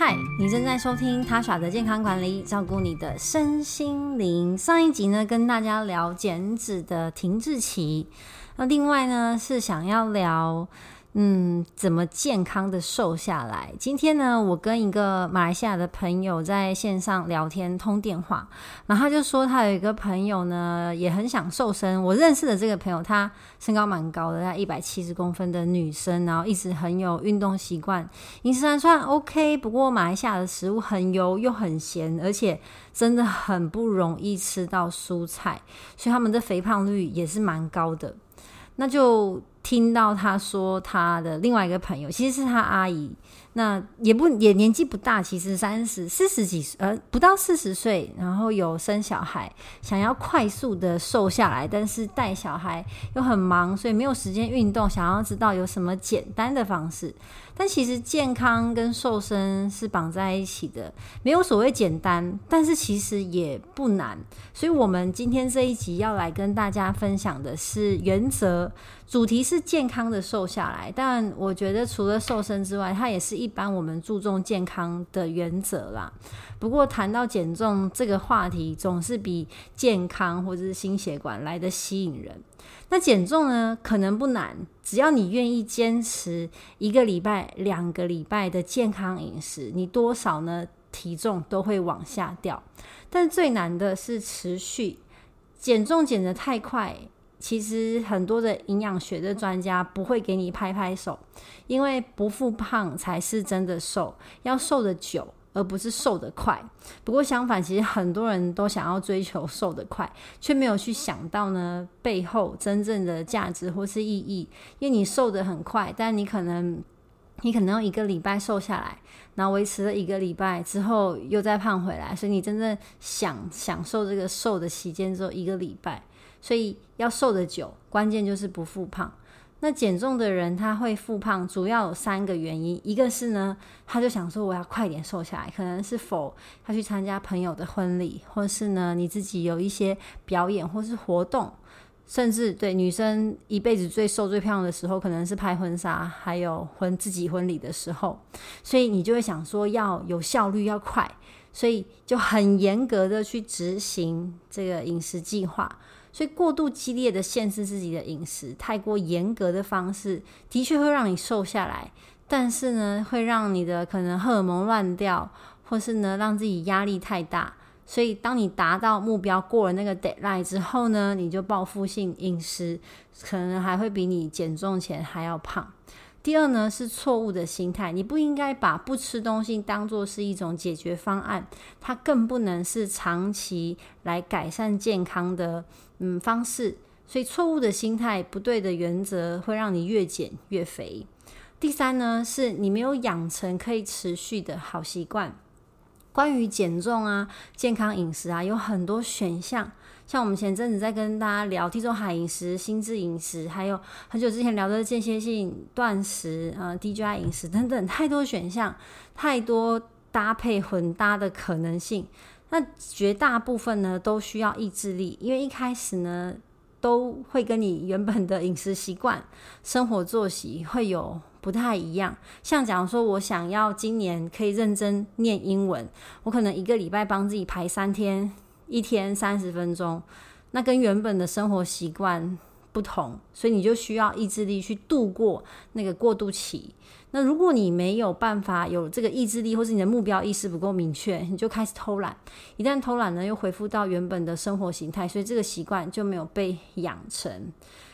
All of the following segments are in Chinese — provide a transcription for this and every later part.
嗨，你正在收听塔莎的健康管理，照顾你的身心灵。上一集呢，跟大家聊减脂的停滞期，那另外呢是想要聊。嗯，怎么健康的瘦下来？今天呢，我跟一个马来西亚的朋友在线上聊天通电话，然后他就说他有一个朋友呢，也很想瘦身。我认识的这个朋友，她身高蛮高的，她一百七十公分的女生，然后一直很有运动习惯，饮食还算 OK。不过马来西亚的食物很油又很咸，而且真的很不容易吃到蔬菜，所以他们的肥胖率也是蛮高的。那就。听到他说他的另外一个朋友，其实是他阿姨。那也不也年纪不大，其实三十四十几岁，呃，不到四十岁，然后有生小孩，想要快速的瘦下来，但是带小孩又很忙，所以没有时间运动。想要知道有什么简单的方式，但其实健康跟瘦身是绑在一起的，没有所谓简单，但是其实也不难。所以我们今天这一集要来跟大家分享的是原则，主题是健康的瘦下来。但我觉得除了瘦身之外，它也是一。般我们注重健康的原则啦，不过谈到减重这个话题，总是比健康或者是心血管来得吸引人。那减重呢，可能不难，只要你愿意坚持一个礼拜、两个礼拜的健康饮食，你多少呢，体重都会往下掉。但最难的是持续减重，减得太快。其实很多的营养学的专家不会给你拍拍手，因为不复胖才是真的瘦，要瘦得久，而不是瘦得快。不过相反，其实很多人都想要追求瘦得快，却没有去想到呢，背后真正的价值或是意义。因为你瘦得很快，但你可能你可能用一个礼拜瘦下来，然后维持了一个礼拜之后又再胖回来，所以你真正享享受这个瘦的期间只有一个礼拜。所以要瘦得久，关键就是不复胖。那减重的人他会复胖，主要有三个原因。一个是呢，他就想说我要快点瘦下来，可能是否他去参加朋友的婚礼，或是呢你自己有一些表演或是活动，甚至对女生一辈子最瘦最漂亮的时候，可能是拍婚纱，还有婚自己婚礼的时候。所以你就会想说要有效率，要快，所以就很严格的去执行这个饮食计划。所以过度激烈的限制自己的饮食，太过严格的方式，的确会让你瘦下来，但是呢，会让你的可能荷尔蒙乱掉，或是呢，让自己压力太大。所以当你达到目标过了那个 deadline 之后呢，你就报复性饮食，可能还会比你减重前还要胖。第二呢，是错误的心态，你不应该把不吃东西当做是一种解决方案，它更不能是长期来改善健康的嗯方式。所以错误的心态、不对的原则会让你越减越肥。第三呢，是你没有养成可以持续的好习惯。关于减重啊、健康饮食啊，有很多选项。像我们前阵子在跟大家聊地中海饮食、心智饮食，还有很久之前聊的间歇性断食、呃 DGI 饮食等等，太多选项，太多搭配混搭的可能性。那绝大部分呢都需要意志力，因为一开始呢都会跟你原本的饮食习惯、生活作息会有不太一样。像假如说我想要今年可以认真念英文，我可能一个礼拜帮自己排三天。一天三十分钟，那跟原本的生活习惯不同，所以你就需要意志力去度过那个过渡期。那如果你没有办法有这个意志力，或是你的目标意识不够明确，你就开始偷懒。一旦偷懒呢，又恢复到原本的生活形态，所以这个习惯就没有被养成。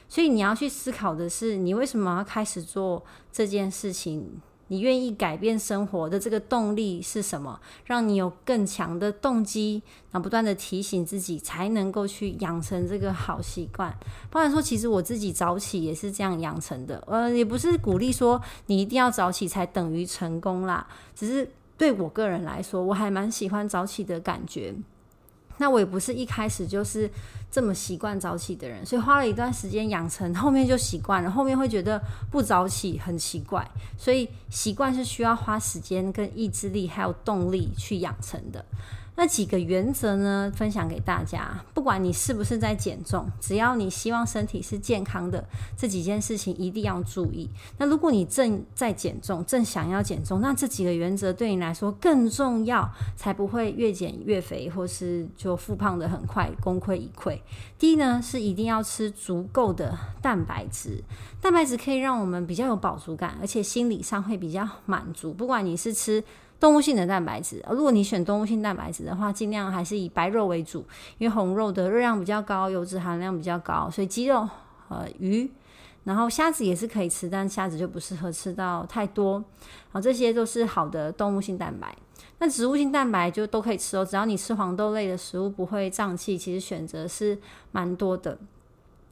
所以你要去思考的是，你为什么要开始做这件事情？你愿意改变生活的这个动力是什么？让你有更强的动机，然后不断的提醒自己，才能够去养成这个好习惯。不然说，其实我自己早起也是这样养成的。呃，也不是鼓励说你一定要早起才等于成功啦，只是对我个人来说，我还蛮喜欢早起的感觉。那我也不是一开始就是这么习惯早起的人，所以花了一段时间养成，后面就习惯了。后面会觉得不早起很奇怪，所以习惯是需要花时间跟意志力还有动力去养成的。那几个原则呢，分享给大家。不管你是不是在减重，只要你希望身体是健康的，这几件事情一定要注意。那如果你正在减重，正想要减重，那这几个原则对你来说更重要，才不会越减越肥，或是就复胖得很快，功亏一篑。第一呢，是一定要吃足够的蛋白质，蛋白质可以让我们比较有饱足感，而且心理上会比较满足。不管你是吃动物性的蛋白质，如果你选动物性蛋白质的话，尽量还是以白肉为主，因为红肉的热量比较高，油脂含量比较高，所以鸡肉、呃鱼，然后虾子也是可以吃，但虾子就不适合吃到太多。好，这些都是好的动物性蛋白。那植物性蛋白就都可以吃哦，只要你吃黄豆类的食物不会胀气，其实选择是蛮多的。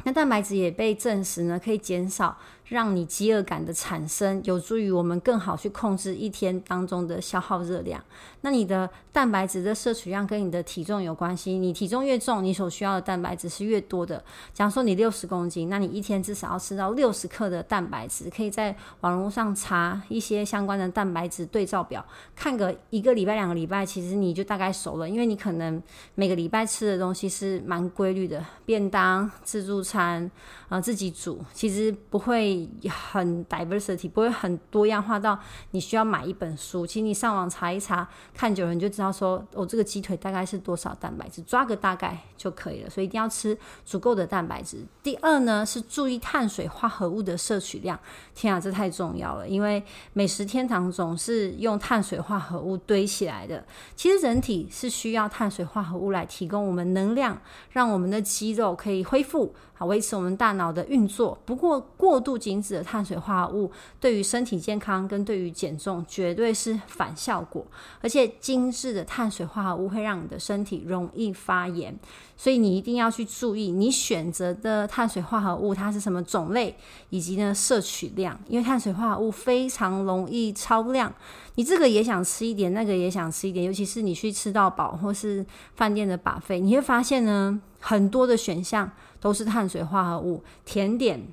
那蛋白质也被证实呢，可以减少。让你饥饿感的产生，有助于我们更好去控制一天当中的消耗热量。那你的蛋白质的摄取量跟你的体重有关系，你体重越重，你所需要的蛋白质是越多的。假如说你六十公斤，那你一天至少要吃到六十克的蛋白质。可以在网络上查一些相关的蛋白质对照表，看个一个礼拜、两个礼拜，其实你就大概熟了，因为你可能每个礼拜吃的东西是蛮规律的，便当、自助餐，啊、自己煮，其实不会。很 diversity 不会很多样化到你需要买一本书。其实你上网查一查，看久了你就知道说，我、这个鸡腿大概是多少蛋白质，抓个大概就可以了。所以一定要吃足够的蛋白质。第二呢，是注意碳水化合物的摄取量。天啊，这太重要了，因为美食天堂总是用碳水化合物堆起来的。其实人体是需要碳水化合物来提供我们能量，让我们的肌肉可以恢复。好维持我们大脑的运作。不过，过度精致的碳水化合物对于身体健康跟对于减重绝对是反效果。而且，精致的碳水化合物会让你的身体容易发炎，所以你一定要去注意你选择的碳水化合物它是什么种类，以及呢摄取量。因为碳水化合物非常容易超量，你这个也想吃一点，那个也想吃一点，尤其是你去吃到饱或是饭店的 buffet，你会发现呢很多的选项。都是碳水化合物，甜点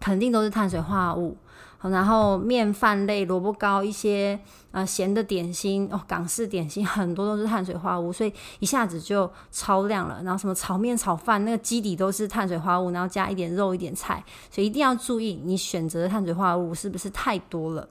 肯定都是碳水化合物，然后面饭类、萝卜糕一些呃咸的点心哦，港式点心很多都是碳水化合物，所以一下子就超量了。然后什么炒面、炒饭那个基底都是碳水化合物，然后加一点肉、一点菜，所以一定要注意你选择的碳水化合物是不是太多了。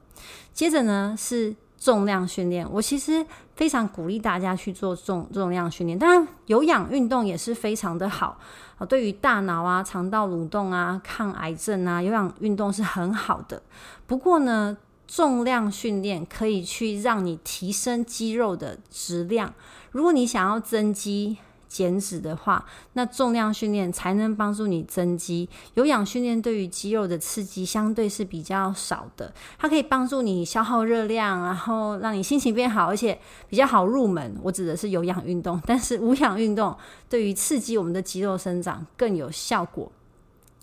接着呢是。重量训练，我其实非常鼓励大家去做重重量训练。当然，有氧运动也是非常的好啊，对于大脑啊、肠道蠕动啊、抗癌症啊，有氧运动是很好的。不过呢，重量训练可以去让你提升肌肉的质量。如果你想要增肌，减脂的话，那重量训练才能帮助你增肌。有氧训练对于肌肉的刺激相对是比较少的，它可以帮助你消耗热量，然后让你心情变好，而且比较好入门。我指的是有氧运动，但是无氧运动对于刺激我们的肌肉生长更有效果。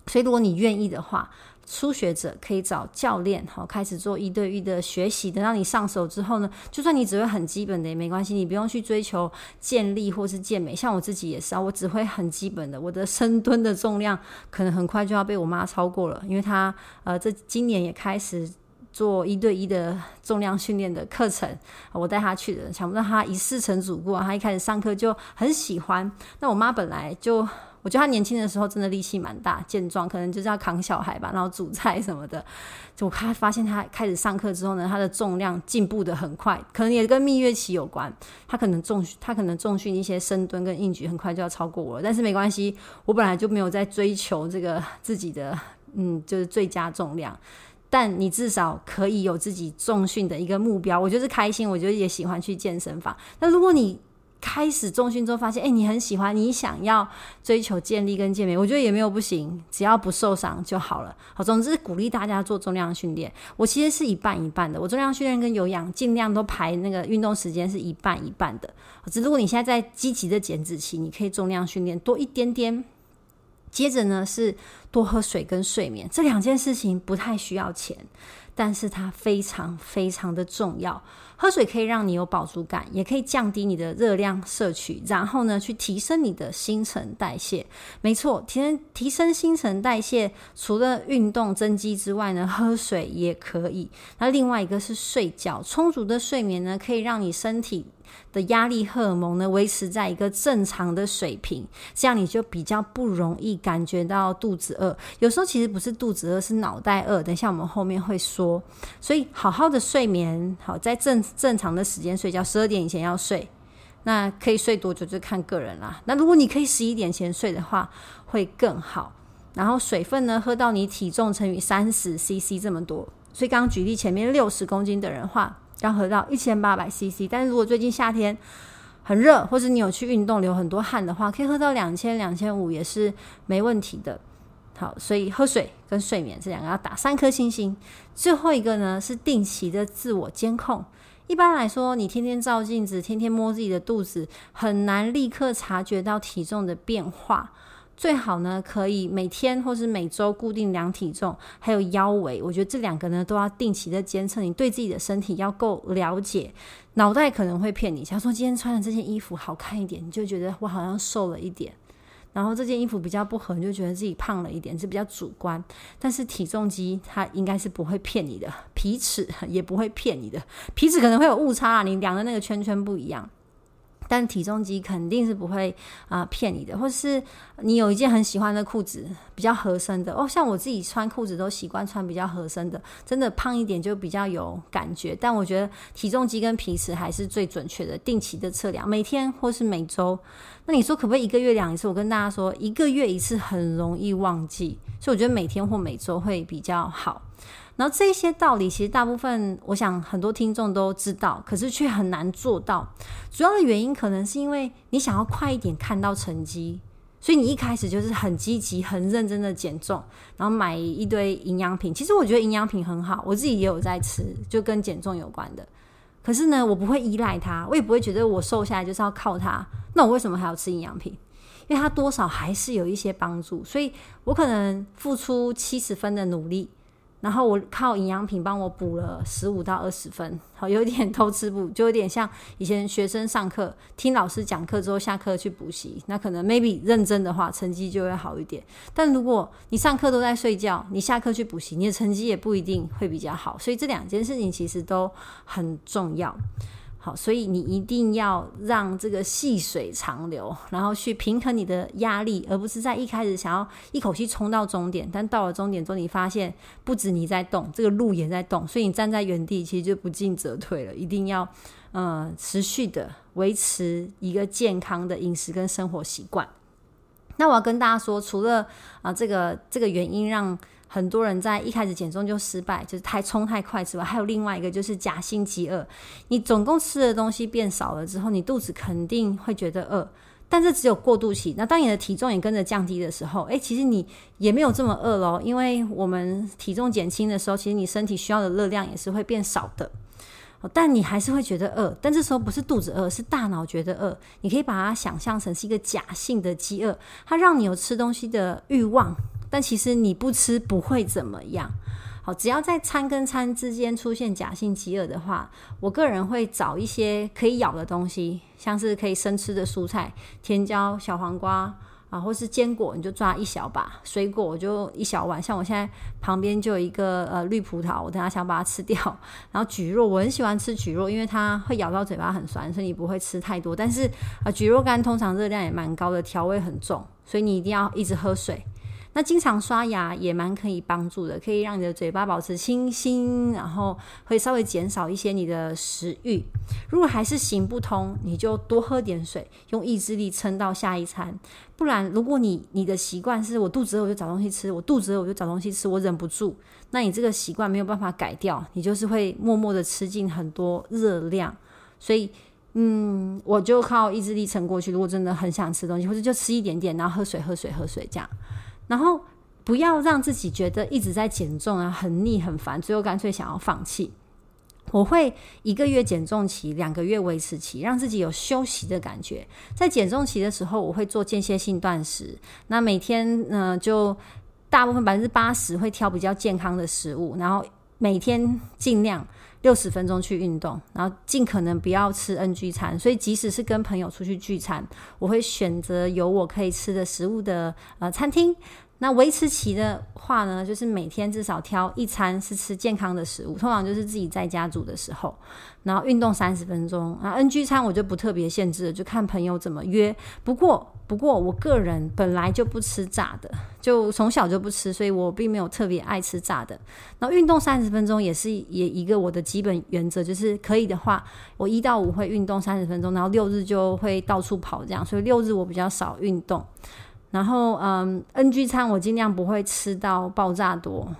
所以，如果你愿意的话，初学者可以找教练，好，开始做一对一的学习。等到你上手之后呢，就算你只会很基本的也没关系，你不用去追求健力或是健美。像我自己也是啊，我只会很基本的，我的深蹲的重量可能很快就要被我妈超过了，因为她呃，这今年也开始做一对一的重量训练的课程，我带她去的，想不到她一试成主顾啊，她一开始上课就很喜欢。那我妈本来就。我觉得他年轻的时候真的力气蛮大，健壮，可能就是要扛小孩吧，然后煮菜什么的。就我开发现他开始上课之后呢，他的重量进步得很快，可能也跟蜜月期有关。他可能重他可能重训一些深蹲跟硬举，很快就要超过我了。但是没关系，我本来就没有在追求这个自己的嗯，就是最佳重量。但你至少可以有自己重训的一个目标，我就是开心，我就也喜欢去健身房。那如果你开始重训之后，发现哎，你很喜欢，你想要追求健力跟健美，我觉得也没有不行，只要不受伤就好了。好，总之鼓励大家做重量训练。我其实是一半一半的，我重量训练跟有氧尽量都排那个运动时间是一半一半的。只如果你现在在积极的减脂期，你可以重量训练多一点点。接着呢是多喝水跟睡眠，这两件事情不太需要钱。但是它非常非常的重要。喝水可以让你有饱足感，也可以降低你的热量摄取，然后呢，去提升你的新陈代谢。没错，提升提升新陈代谢，除了运动增肌之外呢，喝水也可以。那另外一个是睡觉，充足的睡眠呢，可以让你身体的压力荷尔蒙呢维持在一个正常的水平，这样你就比较不容易感觉到肚子饿。有时候其实不是肚子饿，是脑袋饿。等一下我们后面会说。所以好好的睡眠，好，在正正常的时间睡觉，十二点以前要睡。那可以睡多久就看个人啦。那如果你可以十一点前睡的话，会更好。然后水分呢，喝到你体重乘以三十 CC 这么多。所以刚刚举例前面六十公斤的人话，要喝到一千八百 CC。但是如果最近夏天很热，或者你有去运动流很多汗的话，可以喝到两千两千五也是没问题的。好，所以喝水跟睡眠这两个要打三颗星星。最后一个呢是定期的自我监控。一般来说，你天天照镜子，天天摸自己的肚子，很难立刻察觉到体重的变化。最好呢，可以每天或是每周固定量体重，还有腰围。我觉得这两个呢，都要定期的监测。你对自己的身体要够了解，脑袋可能会骗你，想说今天穿的这件衣服好看一点，你就觉得我好像瘦了一点。然后这件衣服比较不合，你就觉得自己胖了一点，是比较主观。但是体重机它应该是不会骗你的，皮尺也不会骗你的，皮尺可能会有误差啊，你量的那个圈圈不一样。但体重机肯定是不会啊、骗你的，或是你有一件很喜欢的裤子，比较合身的哦。像我自己穿裤子都习惯穿比较合身的，真的胖一点就比较有感觉。但我觉得体重机跟皮尺还是最准确的，定期的测量，每天或是每周。那你说可不可以一个月量一次？我跟大家说，一个月一次很容易忘记，所以我觉得每天或每周会比较好。然后这些道理其实大部分，我想很多听众都知道，可是却很难做到。主要的原因可能是因为你想要快一点看到成绩，所以你一开始就是很积极、很认真的减重，然后买一堆营养品。其实我觉得营养品很好，我自己也有在吃，就跟减重有关的。可是呢，我不会依赖它，我也不会觉得我瘦下来就是要靠它。那我为什么还要吃营养品？因为它多少还是有一些帮助，所以我可能付出七十分的努力。然后我靠营养品帮我补了十五到二十分，好，有点偷吃补，就有点像以前学生上课听老师讲课之后下课去补习，那可能 maybe 认真的话成绩就会好一点。但如果你上课都在睡觉，你下课去补习，你的成绩也不一定会比较好。所以这两件事情其实都很重要。好，所以你一定要让这个细水长流，然后去平衡你的压力，而不是在一开始想要一口气冲到终点，但到了终点之后，你发现不止你在动，这个路也在动，所以你站在原地其实就不进则退了。一定要呃持续的维持一个健康的饮食跟生活习惯。那我要跟大家说，除了啊、这个这个原因让。很多人在一开始减重就失败，就是太冲太快之外，还有另外一个就是假性饥饿。你总共吃的东西变少了之后，你肚子肯定会觉得饿，但是只有过渡期。那当你的体重也跟着降低的时候，诶，其实你也没有这么饿咯，因为我们体重减轻的时候，其实你身体需要的热量也是会变少的。但你还是会觉得饿，但这时候不是肚子饿，是大脑觉得饿。你可以把它想象成是一个假性的饥饿，它让你有吃东西的欲望。但其实你不吃不会怎么样，好，只要在餐跟餐之间出现假性饥饿的话，我个人会找一些可以咬的东西，像是可以生吃的蔬菜，甜椒、小黄瓜啊，或是坚果，你就抓一小把；水果我就一小碗。像我现在旁边就有一个呃绿葡萄，我等下想把它吃掉。然后蒟蒻，我很喜欢吃蒟蒻，因为它会咬到嘴巴很酸，所以你不会吃太多。但是啊，蒟蒻干通常热量也蛮高的，调味很重，所以你一定要一直喝水。那经常刷牙也蛮可以帮助的，可以让你的嘴巴保持清新，然后会稍微减少一些你的食欲。如果还是行不通，你就多喝点水，用意志力撑到下一餐。不然，如果你你的习惯是我肚子饿我就找东西吃，我肚子饿我就找东西吃，我忍不住，那你这个习惯没有办法改掉，你就是会默默的吃进很多热量。所以，嗯，我就靠意志力撑过去。如果真的很想吃东西，或者就吃一点点，然后喝水，喝水，喝水这样。然后不要让自己觉得一直在减重啊，很腻很烦，最后干脆想要放弃。我会一个月减重期，两个月维持期，让自己有休息的感觉。在减重期的时候，我会做间歇性断食，那每天呢，就大部分百分之八十会挑比较健康的食物，然后每天尽量。六十分钟去运动，然后尽可能不要吃 NG 餐。所以即使是跟朋友出去聚餐，我会选择有我可以吃的食物的呃餐厅。那维持期的话呢，就是每天至少挑一餐是吃健康的食物，通常就是自己在家煮的时候，然后运动三十分钟。啊，NG 餐我就不特别限制了，就看朋友怎么约。不过，不过我个人本来就不吃炸的，就从小就不吃，所以我并没有特别爱吃炸的。然后运动三十分钟也是也一个我的基本原则，就是可以的话，我一到五会运动三十分钟，然后六日就会到处跑这样，所以六日我比较少运动。然后，嗯，NG 餐我尽量不会吃到爆炸多，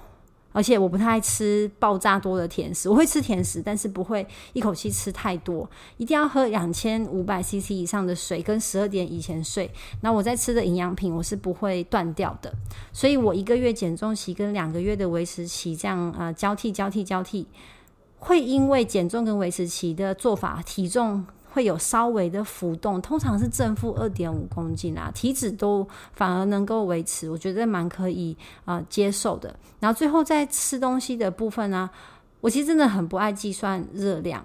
而且我不太吃爆炸多的甜食。我会吃甜食，但是不会一口气吃太多。一定要喝两千五百 CC 以上的水，跟十二点以前睡。那我在吃的营养品，我是不会断掉的。所以我一个月减重期跟两个月的维持期这样呃交替交替交替，会因为减重跟维持期的做法，体重。会有稍微的浮动，通常是正负二点五公斤啊，体脂都反而能够维持，我觉得蛮可以啊、接受的。然后最后在吃东西的部分呢、啊，我其实真的很不爱计算热量。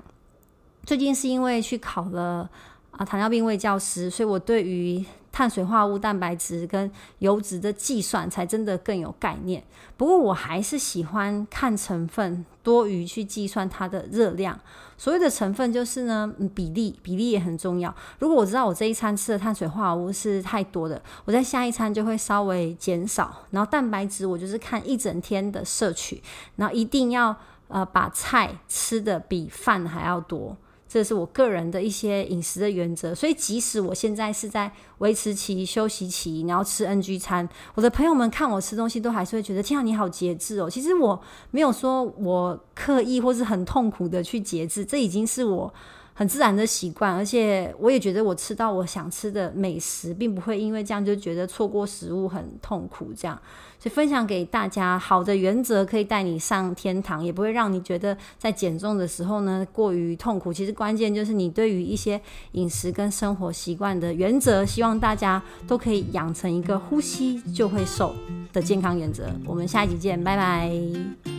最近是因为去考了啊糖尿病卫教师，所以我对于碳水化合物、蛋白质跟油脂的计算才真的更有概念。不过我还是喜欢看成分，多于去计算它的热量。所谓的成分就是呢，比例，比例也很重要。如果我知道我这一餐吃的碳水化合物是太多的，我在下一餐就会稍微减少。然后蛋白质我就是看一整天的摄取，然后一定要呃把菜吃的比饭还要多。这是我个人的一些饮食的原则，所以即使我现在是在维持期、休息期，然后吃 NG 餐，我的朋友们看我吃东西都还是会觉得：天啊，你好节制哦！其实我没有说我刻意或是很痛苦的去节制，这已经是我很自然的习惯，而且我也觉得我吃到我想吃的美食，并不会因为这样就觉得错过食物很痛苦这样。所以分享给大家，好的原则可以带你上天堂，也不会让你觉得在减重的时候呢过于痛苦。其实关键就是你对于一些饮食跟生活习惯的原则，希望大家都可以养成一个呼吸就会瘦的健康原则。我们下一集见，拜拜。